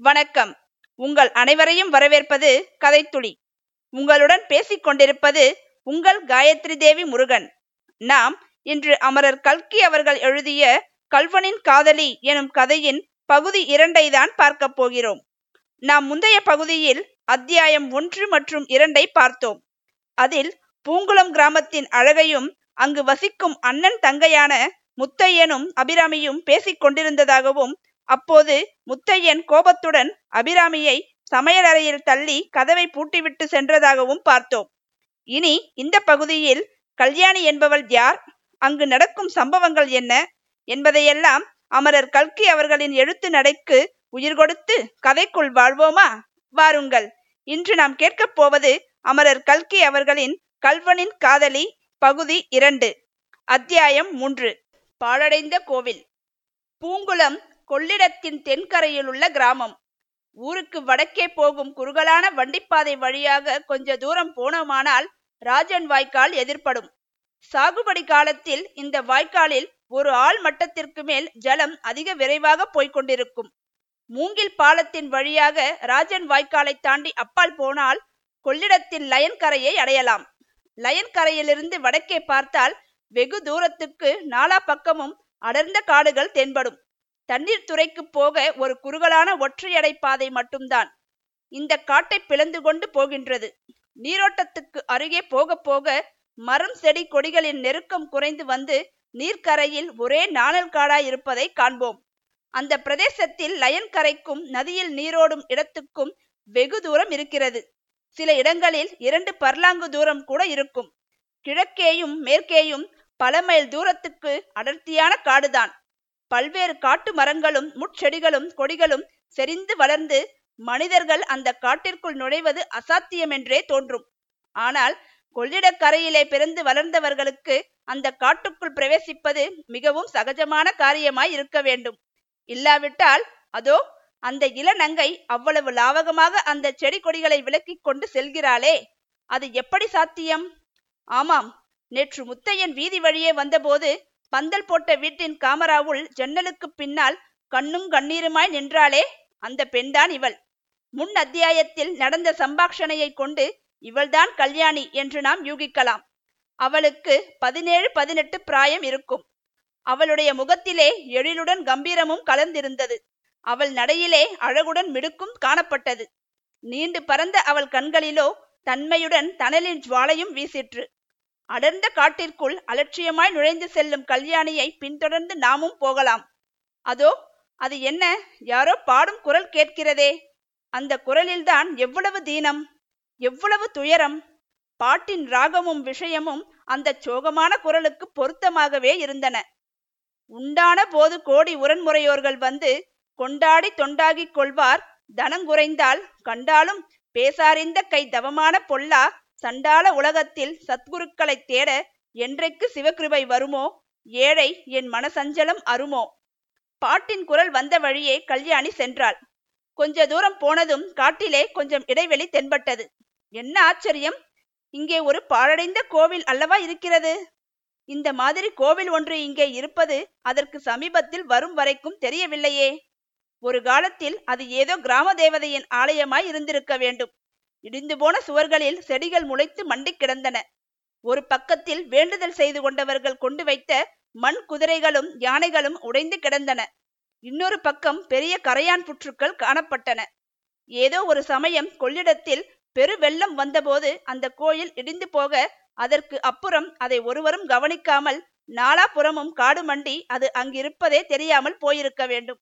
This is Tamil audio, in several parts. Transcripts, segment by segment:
வணக்கம். உங்கள் அனைவரையும் வரவேற்பது கதைத்துளி. உங்களுடன் பேசிக் கொண்டிருப்பது உங்கள் காயத்ரி தேவி முருகன். நாம் இன்று அமரர் கல்கி அவர்கள் எழுதிய கல்வனின் காதலி எனும் கதையின் பகுதி இரண்டை தான் பார்க்கப் போகிறோம். நாம் முந்தைய பகுதியில் அத்தியாயம் ஒன்று மற்றும் இரண்டை பார்த்தோம். அதில் பூங்குளம் கிராமத்தின் அழகையும் அங்கு வசிக்கும் அண்ணன் தங்கையான முத்தையனும் அபிராமியும் பேசிக் கொண்டிருந்ததாகவும் அப்போது முத்தையன் கோபத்துடன் அபிராமியை சமையலறையில் தள்ளி கதவை பூட்டிவிட்டு சென்றதாகவும் பார்த்தோம். இனி இந்த பகுதியில் கல்யாணி என்பவள் யார்? அங்கு நடக்கும் சம்பவங்கள் என்ன? என்பதையெல்லாம் அமரர் கல்கி அவர்களின் எழுத்து நடைக்கு உயிர் கொடுத்து கதைக்குள் வாழ்வோமா? வாருங்கள். இன்று நாம் கேட்கப் போவது அமரர் கல்கி அவர்களின் கல்வனின் காதலி பகுதி இரண்டு அத்தியாயம் மூன்று. பாழடைந்த கோவில். பூங்குளம் கொள்ளிடத்தின் தென்கரையில் உள்ள கிராமம். ஊருக்கு வடக்கே போகும் குறுகலான வண்டிப்பாதை வழியாக கொஞ்ச தூரம் போனோமானால் ராஜன் வாய்க்கால் எதிர்ப்படும் சாகுபடி காலத்தில் இந்த வாய்க்காலில் ஒரு ஆள் மட்டத்திற்கு மேல் ஜலம் அதிக விரைவாக போய்கொண்டிருக்கும் மூங்கில் பாலத்தின் வழியாக ராஜன் வாய்க்காலை தாண்டி அப்பால் போனால் கொள்ளிடத்தின் லயன் கரையை அடையலாம். லயன் கரையிலிருந்து வடக்கே பார்த்தால் வெகு தூரத்துக்கு நாலா பக்கமும் அடர்ந்த காடுகள் தென்படும். தண்ணீர் துறைக்கு போக ஒரு குறுகலான ஒற்றையடை பாதை மட்டும்தான். இந்த காட்டை பிளந்து கொண்டு போகின்றது. நீரோட்டத்துக்கு அருகே போக போக மரம் செடி கொடிகளின் நெருக்கம் குறைந்து வந்து நீர்க்கரையில் ஒரே நாணல் காடாய் இருப்பதை காண்போம். அந்த பிரதேசத்தில் லயன் கரைக்கும் நதியில் நீரோடும் இடத்துக்கும் வெகு தூரம் இருக்கிறது. சில இடங்களில் இரண்டு பர்லாங்கு தூரம் கூட இருக்கும். கிழக்கேயும் மேற்கேயும் பல மைல் தூரத்துக்கு அடர்த்தியான காடுதான். பல்வேறு காட்டு மரங்களும் முட்செடிகளும் கொடிகளும் செறிந்து வளர்ந்து மனிதர்கள் அந்த காட்டிற்குள் நுழைவது அசாத்தியமென்றே தோன்றும். ஆனால் கொள்ளிடக்கரையிலே பிறந்து வளர்ந்தவர்களுக்கு அந்த காட்டுக்குள் பிரவேசிப்பது மிகவும் சகஜமான காரியமாய் இருக்க வேண்டும். இல்லாவிட்டால் அதோ அந்த இளநங்கை அவ்வளவு லாவகமாக அந்த செடி கொடிகளை விலக்கி கொண்டு செல்கிறாளே அது எப்படி சாத்தியம்? ஆமாம் நேற்று முத்தையன் வீதி வழியே வந்தபோது பந்தல் போட்ட வீட்டின் காமராவுள் ஜன்னலுக்கு பின்னால் கண்ணும் கண்ணீருமாய் நின்றாளே அந்த பெண்தான் இவள். முன் அத்தியாயத்தில் நடந்த சம்பாஷணையை கொண்டு இவள்தான் கல்யாணி என்று நாம் யூகிக்கலாம். அவளுக்கு பதினேழு பதினெட்டு பிராயம் இருக்கும். அவளுடைய முகத்திலே எழிலுடன் கம்பீரமும் கலந்திருந்தது. அவள் நடையிலே அழகுடன் மிடுக்கும் காணப்பட்டது. நீண்டு பறந்த அவள் கண்களிலோ தன்மையுடன் தணலின் ஜுவாலையும் வீசிற்று. அடர்ந்த காட்டிற்குள் அலட்சியமாய் நுழைந்து செல்லும் கல்யாணியை பின்தொடர்ந்து நாமும் போகலாம். அதோ அது என்ன? யாரோ பாடும் குரல் கேட்கிறதே. அந்த குரலில்தான் எவ்வளவு தீனம் எவ்வளவு துயரம். பாட்டின் ராகமும் விஷயமும் அந்த சோகமான குரலுக்கு பொருத்தமாகவே இருந்தன. உண்டான போது கோடி உரன்முறையோர்கள் வந்து கொண்டாடி தொண்டாகிக் கொள்வார். தனங்குறைந்தால் கண்டாலும் பேசாரிந்த கை தவமான பொல்லா சண்டாள உலகத்தில் சத்குருக்களைத் தேட என்றைக்கு சிவகிருபை வருமோ? ஏழை என் மனசஞ்சலம் அருமோ? பாட்டின் குரல் வந்த வழியே கல்யாணி சென்றாள். கொஞ்ச தூரம் போனதும் காட்டிலே கொஞ்சம் இடைவெளி தென்பட்டது. என்ன ஆச்சரியம்? இங்கே ஒரு பாழடைந்த கோவில் அல்லவா இருக்கிறது? இந்த மாதிரி கோவில் ஒன்று இங்கே இருப்பது அதற்கு சமீபத்தில் வரும் வரைக்கும் தெரியவில்லையே. ஒரு காலத்தில் அது ஏதோ கிராம தேவதையின் ஆலயமாய் இருந்திருக்க வேண்டும். இடிந்து போன சுவர்களில் செடிகள் முளைத்து மண்டி கிடந்தன. ஒரு பக்கத்தில் வேண்டுதல் செய்து கொண்டவர்கள் கொண்டு வைத்த மண் குதிரைகளும் யானைகளும் உடைந்து கிடந்தன. இன்னொரு பக்கம் பெரிய கரையான் புற்றுக்கள் காணப்பட்டன. ஏதோ ஒரு சமயம் கொள்ளிடத்தில் பெரு வெள்ளம் வந்தபோது அந்த கோயில் இடிந்து போக அதற்கு அப்புறம் அதை ஒருவரும் கவனிக்காமல் நாலாபுறமும் காடு மண்டி அது அங்கிருப்பதே தெரியாமல் போயிருக்க வேண்டும்.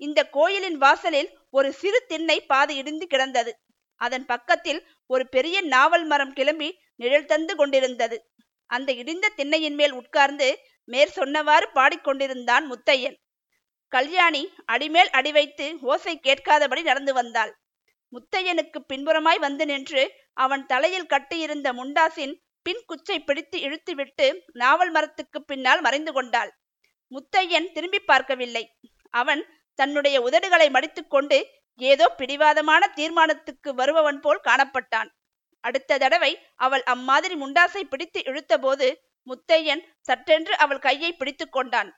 இந்த கோயிலின் வாசலில் ஒரு சிறு திண்ணை பாதி இடிந்து கிடந்தது. அதன் பக்கத்தில் ஒரு பெரிய நாவல் மரம் கிளம்பி நிழல் தந்து கொண்டிருந்தது. அந்த இடிந்த திண்ணையின் மேல் உட்கார்ந்து மேற் சொன்னவாறு பாடிக்கொண்டிருந்தான் முத்தையன். கல்யாணி அடிமேல் அடி வைத்து ஓசை கேட்காதபடி நடந்து வந்தாள். முத்தையனுக்கு பின்புறமாய் வந்து நின்று அவன் தலையில் கட்டியிருந்த முண்டாசின் பின் குச்சை பிடித்து இழுத்துவிட்டு நாவல் மரத்துக்கு பின்னால் மறைந்து கொண்டாள். முத்தையன் திரும்பி பார்க்கவில்லை. அவன் தன்னுடைய உதடுகளை மடித்துக்கொண்டு ஏதோ பிடிவாதமான தீர்மானத்துக்கு வருபவன் போல் காணப்பட்டான். அடுத்த தடவை அவள் அம்மாதிரி முண்டாசை பிடித்து இழுத்தபோது முத்தையன் சட்டென்று அவள் கையை பிடித்து கொண்டான்.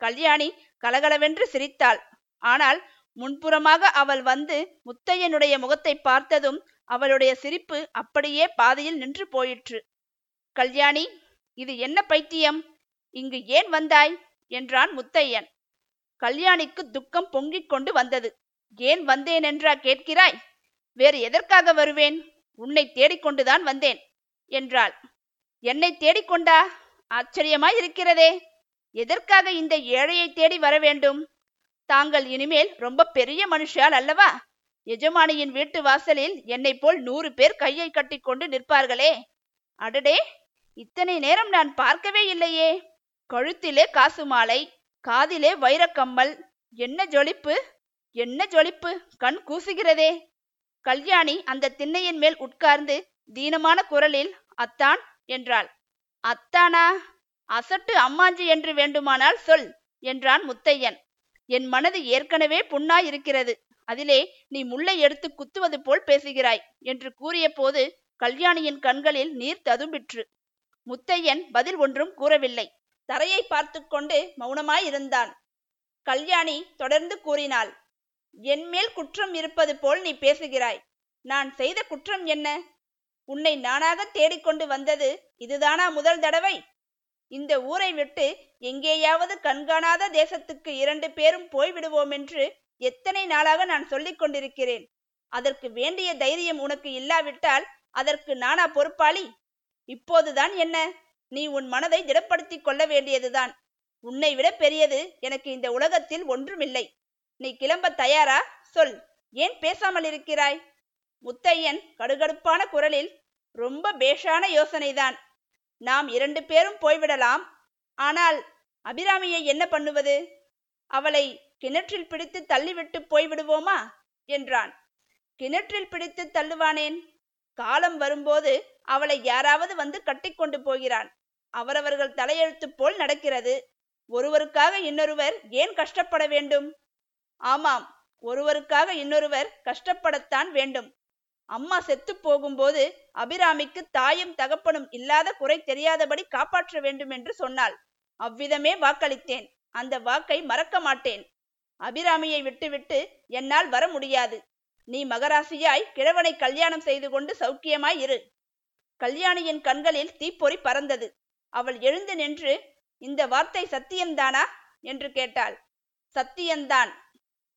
கல்யாணி கலகலவென்று சிரித்தாள். ஆனால் முன்புறமாக அவள் வந்து முத்தையனுடைய முகத்தை பார்த்ததும் அவளுடைய சிரிப்பு அப்படியே பாதையில் நின்று போயிற்று. கல்யாணி இது என்ன பைத்தியம்? இங்கு ஏன் வந்தாய்? என்றான் முத்தையன். கல்யாணிக்கு துக்கம் பொங்கிக் கொண்டு வந்தது. ஏன் வந்தேன் என்றா கேட்கிறாய்? வேறு எதற்காக வருவேன்? உன்னை தேடிக்கொண்டுதான் வந்தேன் என்றாள். என்னை தேடிக்கொண்டா? ஆச்சரியமாய் இருக்கிறதே எதற்காக இந்த ஏழையை தேடி வர வேண்டும்? தாங்கள் இனிமேல் ரொம்ப பெரிய மனுஷால் அல்லவா? எஜமானியின் வீட்டு வாசலில் என்னை போல் நூறு பேர் கையை கட்டிக்கொண்டு நிற்பார்களே. அடடே! இத்தனை நேரம் நான் பார்க்கவே இல்லையே. கழுத்திலே காசு மாலை காதிலே வைரக்கம்மல் என்ன ஜொலிப்பு! என்ன ஜொலிப்பு? கண் கூசுகிறதே. கல்யாணி அந்த திண்ணையின் மேல் உட்கார்ந்து தீனமான குரலில் அத்தான் என்றாள். அத்தானா? அசட்டு அம்மாஞ்சி என்று வேண்டுமானால் சொல் என்றான் முத்தையன். என் மனது ஏற்கனவே புண்ணாயிருக்கிறது. அதிலே நீ முல்லை எடுத்து குத்துவது போல் பேசுகிறாய் என்று கூறிய போது கல்யாணியின் கண்களில் நீர் ததும்பிற்று. முத்தையன் பதில் ஒன்றும் கூறவில்லை. தரையை பார்த்து கொண்டு மௌனமாயிருந்தான். கல்யாணி தொடர்ந்து கூறினாள். என்மேல் குற்றம் இருப்பது போல் நீ பேசுகிறாய். நான் செய்த குற்றம் என்ன? உன்னை நானாக தேடிக்கொண்டு வந்தது இதுதானா முதல் தடவை? இந்த ஊரை விட்டு எங்கேயாவது கண்காணாத தேசத்துக்கு இரண்டு பேரும் போய்விடுவோம் என்று எத்தனை நாளாக நான் சொல்லிக் கொண்டிருக்கிறேன். அதற்கு வேண்டிய தைரியம் உனக்கு இல்லாவிட்டால் அதற்கு நானா பொறுப்பாளி? இப்போதுதான் என்ன? நீ உன் மனதை திடப்படுத்திக் கொள்ள வேண்டியதுதான். உன்னை விட பெரியது எனக்கு இந்த உலகத்தில் ஒன்றுமில்லை. நீ கிளம்ப தயாரா? சொல். ஏன் பேசாமல் இருக்கிறாய்? முத்தையன் கடுகடுப்பான குரலில் ரொம்ப பேஷான யோசனைதான். நாம் இரண்டு பேரும் போய்விடலாம். ஆனால் அபிராமியை என்ன பண்ணுவது? அவளை கிணற்றில் பிடித்து தள்ளிவிட்டு போய்விடுவோமா? என்றான். கிணற்றில் பிடித்து தள்ளுவானேன்? காலம் வரும்போது அவளை யாராவது வந்து கட்டிக்கொண்டு போகிறான். அவரவர்கள் தலையெழுத்து போல் நடக்கிறது. ஒருவருக்காக இன்னொருவர் ஏன் கஷ்டப்பட வேண்டும்? ஆமாம் ஒருவருக்காக இன்னொருவர் கஷ்டப்படத்தான் வேண்டும். அம்மா செத்து போகும்போது அபிராமிக்கு தாயும் தகப்பனும் இல்லாத குறை தெரியாதபடி காப்பாற்ற வேண்டும் என்று சொன்னாள். அவ்விதமே வாக்களித்தேன். அந்த வாக்கை மறக்க மாட்டேன். அபிராமியை விட்டுவிட்டு என்னால் வர முடியாது. நீ மகராசியாய் கிழவனை கல்யாணம் செய்து கொண்டு சௌக்கியமாய் இரு. கல்யாணியின் கண்களில் தீப்பொறி பறந்தது. அவள் எழுந்து நின்று இந்த வார்த்தை சத்தியம்தானா? என்று கேட்டாள். சத்தியம்தான்.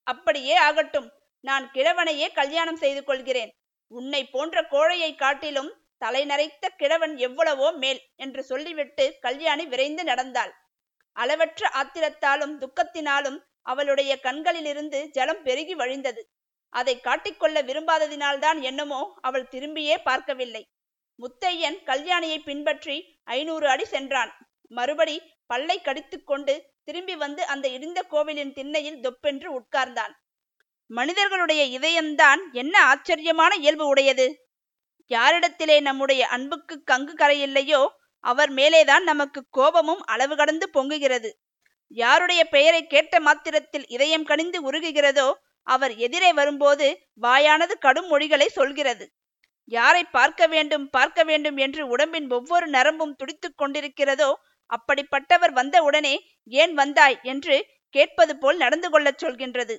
அப்படியே ஆகட்டும். நான் கிழவனையே கல்யாணம் செய்து கொள்கிறேன். உன்னை போன்ற கோழையை காட்டிலும் தலை நரைத்த கிழவன் எவ்வளவோ மேல் என்று சொல்லிவிட்டு கல்யாணி விரைந்து நடந்தாள். அளவற்ற ஆத்திரத்தாலும் துக்கத்தினாலும் அவளுடைய கண்களிலிருந்து ஜலம் பெருகி வழிந்தது. அதை காட்டிக்கொள்ள விரும்பாததினால்தான் என்னமோ அவள் திரும்பியே பார்க்கவில்லை. முத்தையன் கல்யாணியை பின்பற்றி ஐநூறு அடி சென்றான். மறுபடி பல்லை கடித்துக்கொண்டு திரும்பி வந்து அந்த இடிந்த கோவிலின் திண்ணையில் தொப்பென்று உட்கார்ந்தான். மனிதர்களுடைய இதயம்தான் என்ன ஆச்சரியமான இயல்பு உடையது. யாரிடத்திலே நம்முடைய அன்புக்கு கங்கு கரையில்லையோ அவர் மேலேதான் நமக்கு கோபமும் அளவு கடந்து பொங்குகிறது. யாருடைய பெயரை கேட்ட மாத்திரத்தில் இதயம் கனிந்து உருகுகிறதோ அவர் எதிரே வரும்போது வாயானது கடும் மொழிகளை சொல்கிறது. யாரை பார்க்க வேண்டும் பார்க்க வேண்டும் என்று உடம்பின் ஒவ்வொரு நரம்பும் துடித்துக் கொண்டிருக்கிறதோ அப்படிப்பட்டவர் வந்த உடனே ஏன் வந்தாய் என்று கேட்பது போல் நடந்து கொள்ளச் சொல்கின்றது.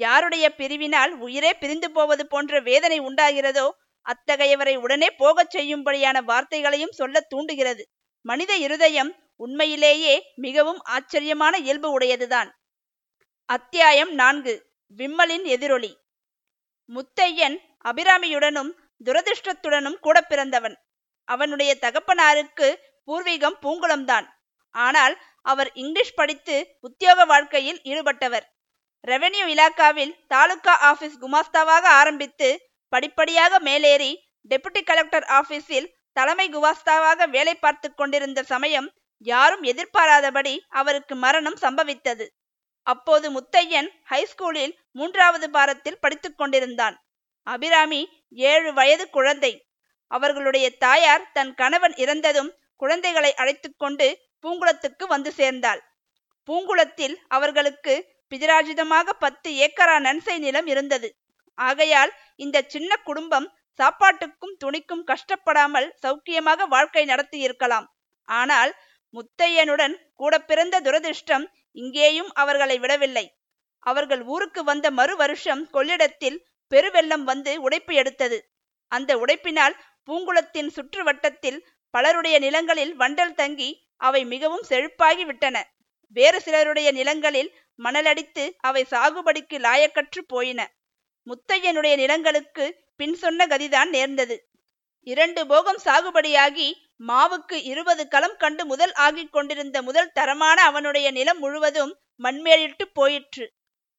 யாருடைய பிரிவினால் உயிரே பிரிந்து போவது போன்ற வேதனை உண்டாகிறதோ அத்தகையவரை உடனே போகச் செய்யும்படியான வார்த்தைகளையும் சொல்ல தூண்டுகிறது. மனித இருதயம் உண்மையிலேயே மிகவும் ஆச்சரியமான இயல்பு உடையதுதான். அத்தியாயம் நான்கு. விம்மலின் எதிரொலி. முத்தையன் அபிராமியுடனும் துரதிருஷ்டத்துடனும் கூட பிறந்தவன். அவனுடைய தகப்பனாருக்கு பூர்வீகம் பூங்குளம்தான் ஆனால் அவர் இங்கிலீஷ் படித்து உத்தியோக வாழ்க்கையில் ஈடுபட்டவர். ரெவென்யூ இலாக்காவில் தாலுகா ஆபீஸ் குமாஸ்தாவாக ஆரம்பித்து படிப்படியாக மேலேறி டெபுட்டி கலெக்டர் ஆபீஸில் தலைமை குவாஸ்தாவாக வேலை பார்த்து கொண்டிருந்த சமயம் யாரும் எதிர்பாராதபடி அவருக்கு மரணம் சம்பவித்தது. அப்போது முத்தையன் ஹைஸ்கூலில் மூன்றாவது பாரத்தில் படித்துக் கொண்டிருந்தான். அபிராமி ஏழு வயது குழந்தை. அவர்களுடைய தாயார் தன் கணவன் இறந்ததும் குழந்தைகளை அழைத்து கொண்டு பூங்குளத்துக்கு வந்து சேர்ந்தாள். பூங்குளத்தில் அவர்களுக்கு பிஜராஜிதமாக பத்து ஏக்கரா நன்சை நிலம் இருந்தது. ஆகையால் இந்த சின்ன குடும்பம் சாப்பாட்டுக்கும் துணிக்கும் கஷ்டப்படாமல் சௌக்கியமாக வாழ்க்கை நடத்தி இருக்கலாம் ஆனால் முத்தையனுடன் கூட பிறந்த துரதிர்ஷ்டம் இங்கேயும் அவர்களை விடவில்லை. அவர்கள் ஊருக்கு வந்த மறு வருஷம் கொள்ளிடத்தில் பெருவெள்ளம் வந்து உடைப்பு எடுத்தது. அந்த உடைப்பினால் பூங்குளத்தின் சுற்று வட்டத்தில் பலருடைய நிலங்களில் வண்டல் தங்கி அவை மிகவும் செழிப்பாகி விட்டன வேறு சிலருடைய நிலங்களில் மணலடித்து அவை சாகுபடிக்கு லாயக்கற்று போயின. முத்தையனுடைய நிலங்களுக்கு பின் சொன்ன கதிதான் நேர்ந்தது. இரண்டு போகம் சாகுபடியாகி மாவுக்கு இருபது களம் கண்டு முதல் ஆகிக் கொண்டிருந்த முதல் தரமான அவனுடைய நிலம் முழுவதும் மண்மேலிட்டு போயிற்று.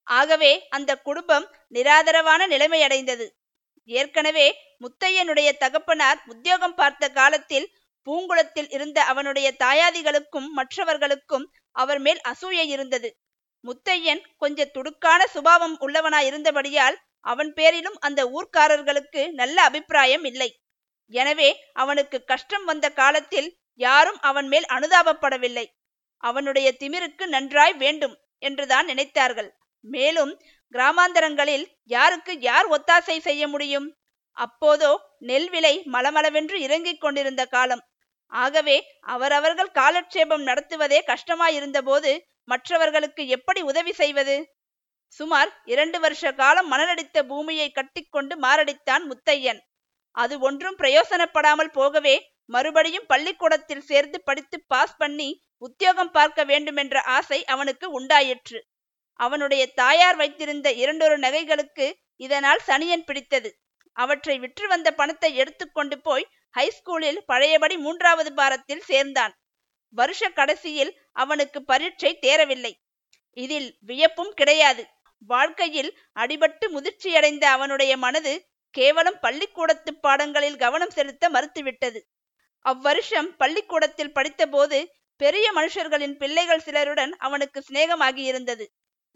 ஆகவே அந்த குடும்பம் நிராதரவான நிலைமையடைந்தது. ஏற்கனவே முத்தையனுடைய தகப்பனார் உத்தியோகம் பார்த்த காலத்தில் பூங்குளத்தில் இருந்த அவனுடைய தாயாதிகளுக்கும் மற்றவர்களுக்கும் அவர் மேல் அசூயை இருந்தது. முத்தையன் கொஞ்ச துடுக்கான சுபாவம் உள்ளவனாயிருந்தபடியால் அவன் பேரிலும் அந்த ஊர்க்காரர்களுக்கு நல்ல அபிப்பிராயம் இல்லை. எனவே அவனுக்கு கஷ்டம் வந்த காலத்தில் யாரும் அவன் மேல் அனுதாபப்படவில்லை. அவனுடைய திமிருக்கு நன்றாய் வேண்டும் என்றுதான் நினைத்தார்கள். மேலும் கிராமாந்தரங்களில் யாருக்கு யார் ஒத்தாசை செய்ய முடியும்? அப்போதோ நெல் விலை மலமளவென்று இறங்கிக் கொண்டிருந்த காலம். ஆகவே அவரவர்கள் காலட்சேபம் நடத்துவதே கஷ்டமாயிருந்தபோது மற்றவர்களுக்கு எப்படி உதவி செய்வது? சுமார் இரண்டு வருஷ காலம் மணலடித்த பூமியை கட்டிக்கொண்டு மாரடித்தான் முத்தையன். அது ஒன்றும் பிரயோசனப்படாமல் போகவே மறுபடியும் பள்ளிக்கூடத்தில் சேர்ந்து படித்து பாஸ் பண்ணி உத்தியோகம் பார்க்க வேண்டுமென்ற ஆசை அவனுக்கு உண்டாயிற்று. அவனுடைய தாயார் வைத்திருந்த இரண்டொரு நகைகளுக்கு இதனால் சனியன் பிடித்தது. அவற்றை விற்று வந்த பணத்தை எடுத்துக்கொண்டு போய் ஹைஸ்கூலில் பழையபடி மூன்றாவது பாரத்தில் சேர்ந்தான். வருஷ கடைசியில் அவனுக்கு பரீட்சை தேரவில்லை. இதில் வியப்பும் கிடையாது. வாழ்க்கையில் அடிபட்டு முதிர்ச்சியடைந்த அவனுடைய மனது கேவலம் பள்ளிக்கூடத்து பாடங்களில் கவனம் செலுத்த மறுத்துவிட்டது. அவ்வருஷம் பள்ளிக்கூடத்தில் படித்தபோது பெரிய மனுஷர்களின் பிள்ளைகள் சிலருடன் அவனுக்கு சிநேகமாகியிருந்தது.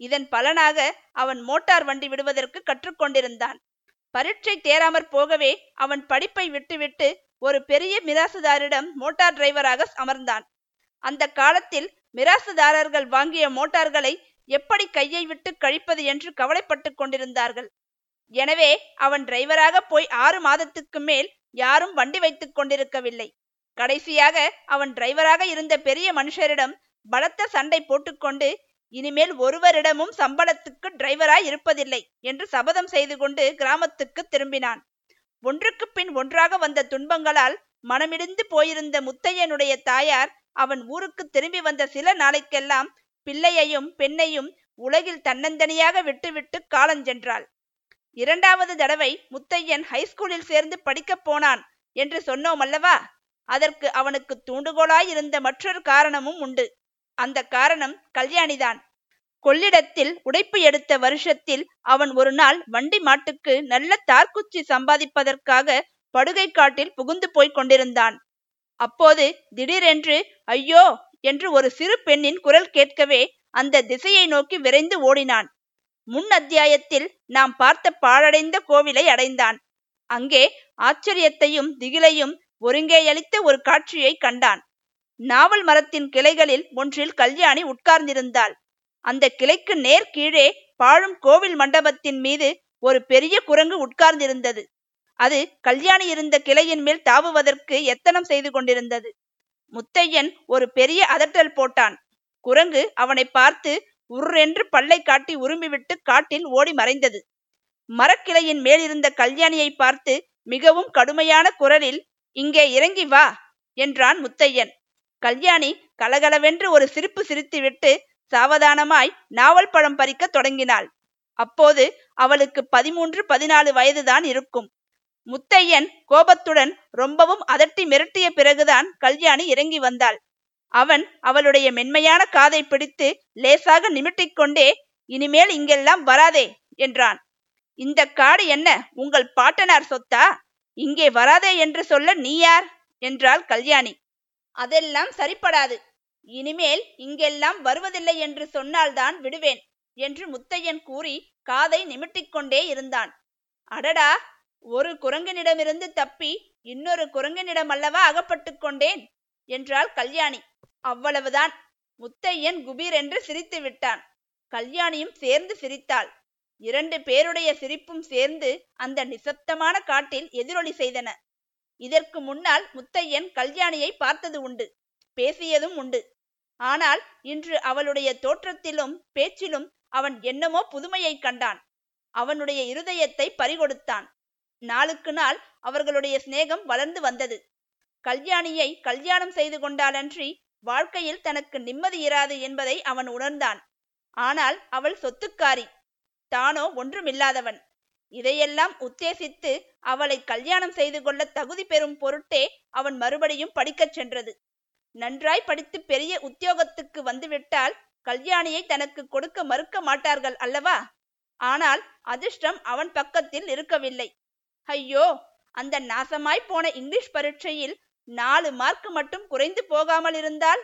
இதன் பலனாக அவன் மோட்டார் வண்டி விடுவதற்கு கற்றுக்கொண்டிருந்தான். பரீட்சை தேராமற் போகவே அவன் படிப்பை விட்டுவிட்டு ஒரு பெரிய மிராசுதாரிடம் மோட்டார் டிரைவராக அமர்ந்தான். அந்த காலத்தில் மிராசுதாரர்கள் வாங்கிய மோட்டார்களை எப்படி கையை விட்டு கழிப்பது என்று கவலைப்பட்டு கொண்டிருந்தார்கள். எனவே அவன் டிரைவராக போய் ஆறு மாதத்துக்கு மேல் யாரும் வண்டி வைத்துக் கொண்டிருக்கவில்லை. கடைசியாக அவன் டிரைவராக இருந்த பெரிய மனுஷரிடம் பலத்த சண்டை போட்டுக்கொண்டு இனிமேல் ஒருவரிடமும் சம்பளத்துக்கு டிரைவராய் இருப்பதில்லை என்று சபதம் செய்து கொண்டு கிராமத்துக்கு திரும்பினான். ஒன்றுக்கு பின் ஒன்றாக வந்த துன்பங்களால் மனமிடிந்து போயிருந்த முத்தையனுடைய தாயார் அவன் ஊருக்கு திரும்பி வந்த சில நாளைக்கெல்லாம் பிள்ளையையும் பெண்ணையும் உலகில் தன்னந்தனியாக விட்டுவிட்டு காலஞ்சென்றாள் இரண்டாவது தடவை முத்தையன் ஹைஸ்கூலில் சேர்ந்து படிக்கப் போனான் என்று சொன்னோம் அல்லவா? அதற்கு அவனுக்கு தூண்டுகோலாயிருந்த மற்றொரு காரணமும் உண்டு. அந்த காரணம் கல்யாணிதான். கொள்ளிடத்தில் உடைப்பு எடுத்த வருஷத்தில் அவன் ஒரு நாள் வண்டி மாட்டுக்கு நல்ல தார்குச்சி சம்பாதிப்பதற்காக படுகை காட்டில் புகுந்து போய்க் கொண்டிருந்தான். அப்போது திடீரென்று ஐயோ! என்று ஒரு சிறு பெண்ணின் குரல் கேட்கவே அந்த திசையை நோக்கி விரைந்து ஓடினான். முன் அத்தியாயத்தில் நாம் பார்த்த பாழடைந்த கோவிலை அடைந்தான். அங்கே ஆச்சரியத்தையும் திகிலையும் ஒருங்கேயளித்த ஒரு காட்சியை கண்டான். நாவல் மரத்தின் கிளைகளில் ஒன்றில் கல்யாணி உட்கார்ந்திருந்தாள். அந்த கிளைக்கு நேர் கீழே பாழும் கோவில் மண்டபத்தின் மீது ஒரு பெரிய குரங்கு உட்கார்ந்திருந்தது. அது கல்யாணி இருந்த கிளையின் மேல் தாவுவதற்கு எத்தனம் செய்து கொண்டிருந்தது. முத்தையன் ஒரு பெரிய அதட்டல் போட்டான். குரங்கு அவனை பார்த்து உர்ரென்று பல்லை காட்டி உருமிவிட்டு காட்டில் ஓடி மறைந்தது. மரக்கிளையின் மேலிருந்த கல்யாணியை பார்த்து மிகவும் கடுமையான குரலில் இங்கே இறங்கி வா என்றான் முத்தையன். கல்யாணி கலகலவென்று ஒரு சிரிப்பு சிரித்துவிட்டு சாவதானமாய் நாவல் பழம் பறிக்க தொடங்கினாள். அப்போது அவளுக்கு பதிமூன்று பதினாலு வயதுதான் இருக்கும். முத்தையன் கோபத்துடன் ரொம்பவும் அதட்டி மிரட்டிய பிறகுதான் கல்யாணி இறங்கி வந்தாள். அவன் அவளுடைய மென்மையான காதை பிடித்து லேசாக நிமிட்டிக்கொண்டே இனிமேல் இங்கெல்லாம் வராதே என்றான். இந்த காடு என்ன உங்கள் பாட்டனார் சொத்தா? இங்கே வராதே என்று சொல்ல நீ யார்? என்றாள் கல்யாணி. அதெல்லாம் சரிப்படாது. இனிமேல் இங்கெல்லாம் வருவதில்லை என்று சொன்னால்தான் விடுவேன் என்று முத்தையன் கூறி காதை நிமிட்டிக்கொண்டே இருந்தான். அடடா! ஒரு குரங்கனிடமிருந்து தப்பி இன்னொரு குரங்கனிடம் அல்லவா அகப்பட்டு கொண்டேன்? என்றாள் கல்யாணி. அவ்வளவுதான். முத்தையன் குபீர் என்று சிரித்து விட்டான். கல்யாணியும் சேர்ந்து சிரித்தாள். இரண்டு பேருடைய சிரிப்பும் சேர்ந்து அந்த நிசப்தமான காட்டில் எதிரொலி செய்தன. இதற்கு முன்னால் முத்தையன் கல்யாணியை பார்த்தது உண்டு. பேசியதும் உண்டு. ஆனால் இன்று அவளுடைய தோற்றத்திலும் பேச்சிலும் அவன் என்னமோ புதுமையை கண்டான். அவனுடைய இருதயத்தை பறிகொடுத்தான். நாளுக்கு நாள் அவர்களுடைய சிநேகம் வளர்ந்து வந்தது. கல்யாணியை கல்யாணம் செய்து கொண்டாலன்றி வாழ்க்கையில் தனக்கு நிம்மதி இராது என்பதை அவன் உணர்ந்தான். ஆனால் அவள் சொத்துக்காரி. தானோ ஒன்றுமில்லாதவன். இதையெல்லாம் உத்தேசித்து அவளை கல்யாணம் செய்து கொள்ள தகுதி பெறும் பொருட்டே அவன் மறுபடியும் படிக்கச் சென்றது. நன்றாய் படித்து பெரிய உத்தியோகத்துக்கு வந்துவிட்டால் கல்யாணியை தனக்கு கொடுக்க மறுக்க மாட்டார்கள் அல்லவா? ஆனால் அதிர்ஷ்டம் அவன் பக்கத்தில் இருக்கவில்லை. ஐயோ அந்த நாசமாய் போன இங்கிலீஷ் பரீட்சையில் நாலு மார்க் மட்டும் குறைந்து போகாமல் இருந்தால்?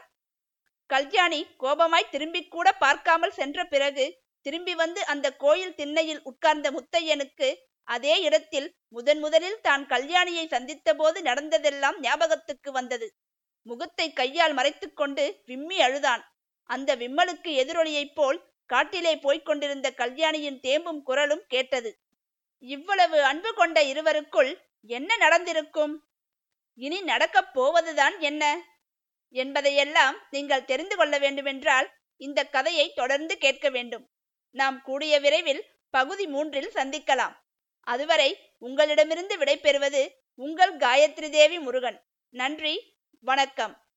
கல்யாணி கோபமாய் திரும்பி கூட பார்க்காமல் சென்ற பிறகு திரும்பி வந்து அந்த கோயில் திண்ணையில் உட்கார்ந்த முத்தையனுக்கு அதே இடத்தில் முதன் முதலில் தான் கல்யாணியை சந்தித்த போது நடந்ததெல்லாம் ஞாபகத்துக்கு வந்தது. முகத்தை கையால் மறைத்துக்கொண்டு விம்மி அழுதான். அந்த விம்மலுக்கு எதிரொலியைப் போல் காட்டிலே போய்க் கொண்டிருந்த கல்யாணியின் தேம்பும் குரலும் கேட்டது. இவ்வளவு அன்பு கொண்ட இருவருக்குள் என்ன நடந்திருக்கும்? இனி நடக்கப் போவதுதான் என்ன? என்பதையெல்லாம் நீங்கள் தெரிந்து கொள்ள வேண்டுமென்றால் இந்த கதையை தொடர்ந்து கேட்க வேண்டும். நாம் கூடிய விரைவில் பகுதி மூன்றில் சந்திக்கலாம். அதுவரை உங்களிடமிருந்து விடைபெறுவது உங்கள் காயத்ரி தேவி முருகன். நன்றி வணக்கம்.